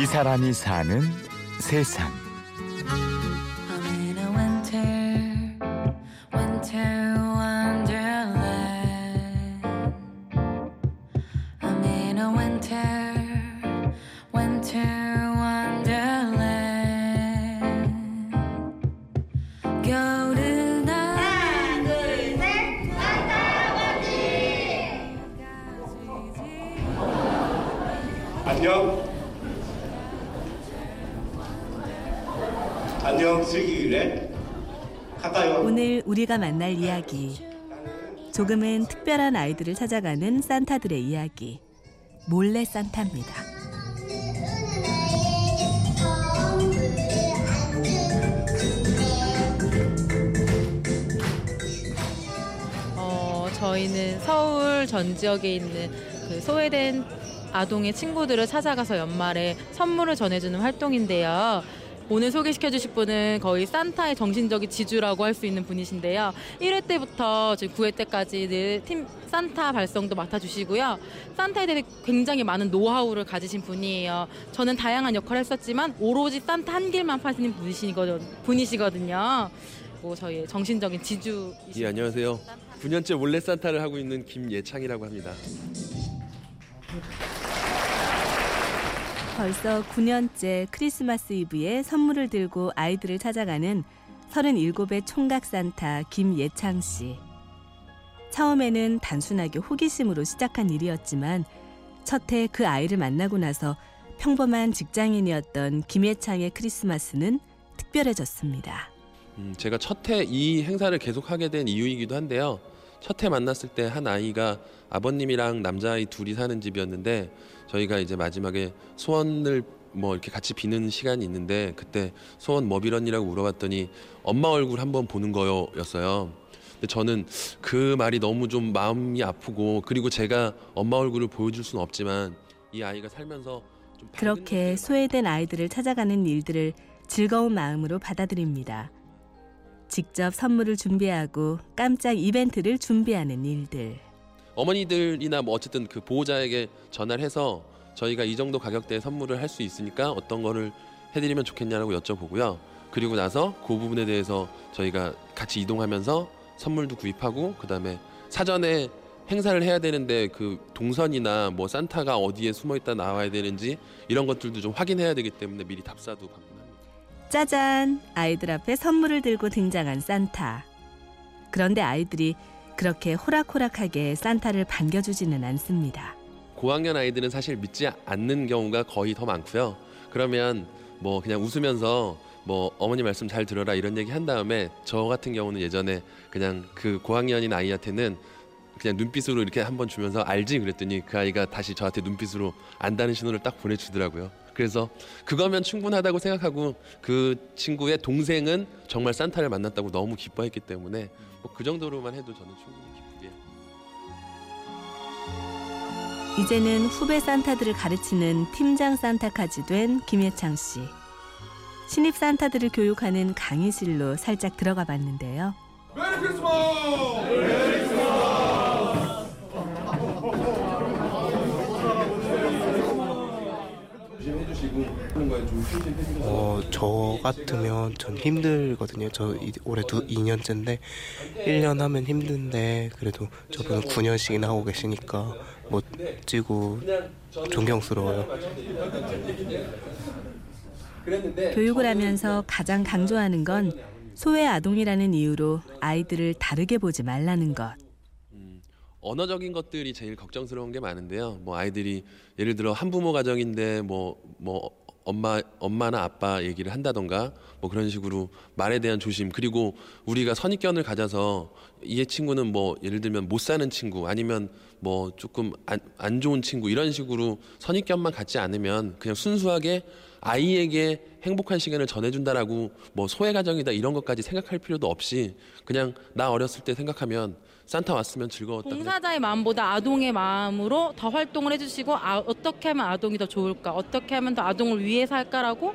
이 사람이 사는 세상. In a winter, winter wonderland. I'm in a winter, winter wonderland. 겨울은 하나, 둘, 셋, 안녕. 안녕, 슬기래. 가까이요. 오늘 우리가 만날 이야기. 조금은 특별한 아이들을 찾아가는 산타들의 이야기. 몰래 산타입니다. 어, 저희는 서울 전 지역에 있는 그 소외된 아동의 친구들을 찾아가서 연말에 선물을 전해주는 활동인데요. 오늘 소개시켜 주실 분은 거의 산타의 정신적인 지주라고 할 수 있는 분이신데요. 1회 때부터 지금 9회 때까지 늘팀 산타 발성도 맡아주시고요. 산타에 대해 굉장히 많은 노하우를 가지신 분이에요. 저는 다양한 역할을 했었지만 오로지 산타 한 길만 파시는 분이시거든, 분이시거든요. 뭐 저희의 정신적인 지주. 예 안녕하세요. 9년째 몰래 산타를 하고 있는 김예창이라고 합니다. 벌써 9년째 크리스마스 이브에 선물을 들고 아이들을 찾아가는 37의 총각 산타 김예창 씨. 처음에는 단순하게 호기심으로 시작한 일이었지만 첫해 그 아이를 만나고 나서 평범한 직장인이었던 김예창의 크리스마스는 특별해졌습니다. 음, 제가 첫해 이 행사를 계속하게 된 이유이기도 한데요. 첫 해 만났을 때 한 아이가 아버님이랑 남자아이 둘이 사는 집이었는데 저희가 이제 마지막에 소원을 뭐 이렇게 같이 비는 시간이 있는데 그때 소원 뭐 빌었니라고 물어봤더니 엄마 얼굴 한번 보는 거였어요. 근데 저는 그 말이 너무 좀 마음이 아프고 그리고 제가 엄마 얼굴을 보여줄 수는 없지만 이 아이가 살면서 그렇게 소외된 아이들을 찾아가는 일들을 즐거운 마음으로 받아들입니다. 직접 선물을 준비하고 깜짝 이벤트를 준비하는 일들. 어머니들이나 뭐 어쨌든 그 보호자에게 전화를 해서 저희가 이 정도 가격대의 선물을 할 수 있으니까 어떤 거를 해드리면 좋겠냐라고 여쭤보고요. 그리고 나서 그 부분에 대해서 저희가 같이 이동하면서 선물도 구입하고 그다음에 사전에 행사를 해야 되는데 그 동선이나 뭐 산타가 어디에 숨어 있다 나와야 되는지 이런 것들도 좀 확인해야 되기 때문에 미리 답사도 합니다. 짜잔! 아이들 앞에 선물을 들고 등장한 산타. 그런데 아이들이 그렇게 호락호락하게 산타를 반겨주지는 않습니다. 고학년 아이들은 사실 믿지 않는 경우가 거의 더 많고요. 그러면 뭐 그냥 웃으면서 뭐 어머니 말씀 잘 들어라 이런 얘기 한 다음에 저 같은 경우는 예전에 그냥 그 고학년인 아이한테는 그냥 눈빛으로 이렇게 한번 주면서 알지 그랬더니 그 아이가 다시 저한테 눈빛으로 안다는 신호를 딱 보내주더라고요. 그래서 그거면 충분하다고 생각하고 그 친구의 동생은 정말 산타를 만났다고 너무 기뻐했기 때문에 뭐 그 정도로만 해도 저는 충분히 기쁘게 이제는 후배 산타들을 가르치는 팀장 산타까지 된 김예창 씨. 신입 산타들을 교육하는 강의실로 살짝 들어가 봤는데요. 어, 저 같으면 전 힘들거든요. 저 이- 올해 두 2년째인데 1년 하면 힘든데 그래도 저분은 9년씩이나 하고 계시니까 멋지고 존경스러워요. 교육을 하면서 가장 강조하는 건 소외 아동이라는 이유로 아이들을 다르게 보지 말라는 것. 음, 언어적인 것들이 제일 걱정스러운 게 많은데요. 뭐 아이들이 예를 들어 한부모 가정인데 뭐뭐 엄마 엄마나 아빠 얘기를 한다던가 뭐 그런 식으로 말에 대한 조심. 그리고 우리가 선입견을 가져서 이 친구는 뭐 예를 들면 못 사는 친구 아니면 뭐 조금 안, 안 좋은 친구 이런 식으로 선입견만 갖지 않으면 그냥 순수하게 아이에게 행복한 시간을 전해준다라고 뭐 소외 가정이다 이런 것까지 생각할 필요도 없이 그냥 나 어렸을 때 생각하면 산타 왔으면 즐거웠다. 봉사자의 마음보다 아동의 마음으로 더 활동을 해주시고 아, 어떻게 하면 아동이 더 좋을까 어떻게 하면 더 아동을 위해서 할까라고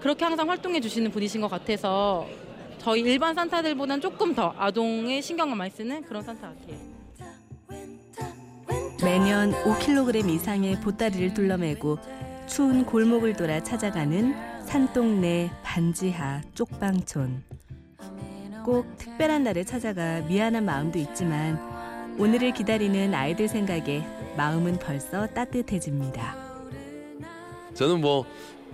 그렇게 항상 활동해 주시는 분이신 것 같아서 저희 일반 산타들보다는 조금 더 아동에 신경을 많이 쓰는 그런 산타 같아요. 매년 5kg 이상의 보따리를 둘러매고 추운 골목을 돌아 찾아가는 산동네 반지하 쪽방촌. 꼭 특별한 날에 찾아가 미안한 마음도 있지만 오늘을 기다리는 아이들 생각에 마음은 벌써 따뜻해집니다. 저는 뭐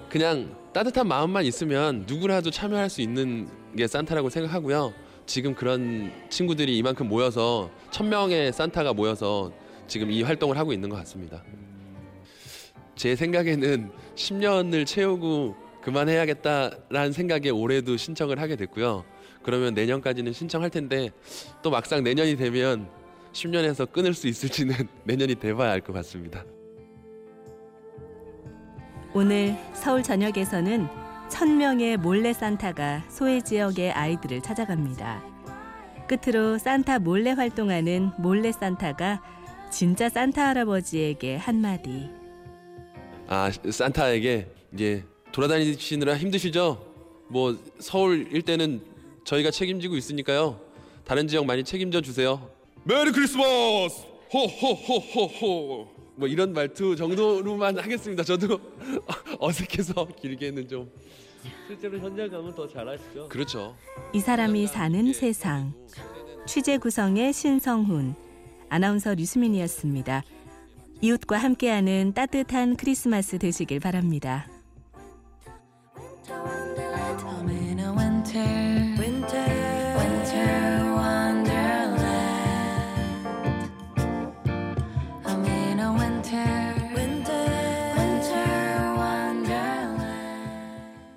그냥 따뜻한 마음만 있으면 누구라도 참여할 수 있는 게 산타라고 생각하고요. 지금 그런 친구들이 이만큼 모여서 천 명의 산타가 모여서 지금 이 활동을 하고 있는 것 같습니다. 제 생각에는 10년을 채우고 그만해야겠다라는 생각에 올해도 신청을 하게 됐고요. 그러면 내년까지는 신청할 텐데 또 막상 내년이 되면 10년에서 끊을 수 있을지는 내년이 돼봐야 알 것 같습니다. 오늘 서울 전역에서는 천 명의 몰래 산타가 소외 지역의 아이들을 찾아갑니다. 끝으로 산타 몰래 활동하는 몰래 산타가 진짜 산타 할아버지에게 한마디. 아 산타에게 이제 돌아다니시느라 힘드시죠? 뭐 서울 일대는 저희가 책임지고 있으니까요. 다른 지역 많이 책임져 주세요. Merry Christmas! 호호호호호! 뭐 이런 말투 정도로만 하겠습니다. 저도 어색해서 길게는 좀 실제로 현장 가면 더 잘하시죠. 그렇죠. 이 사람이 사는 세상. 취재 구성의 신성훈, 아나운서 류수민이었습니다. 이웃과 함께하는 따뜻한 크리스마스 되시길 바랍니다.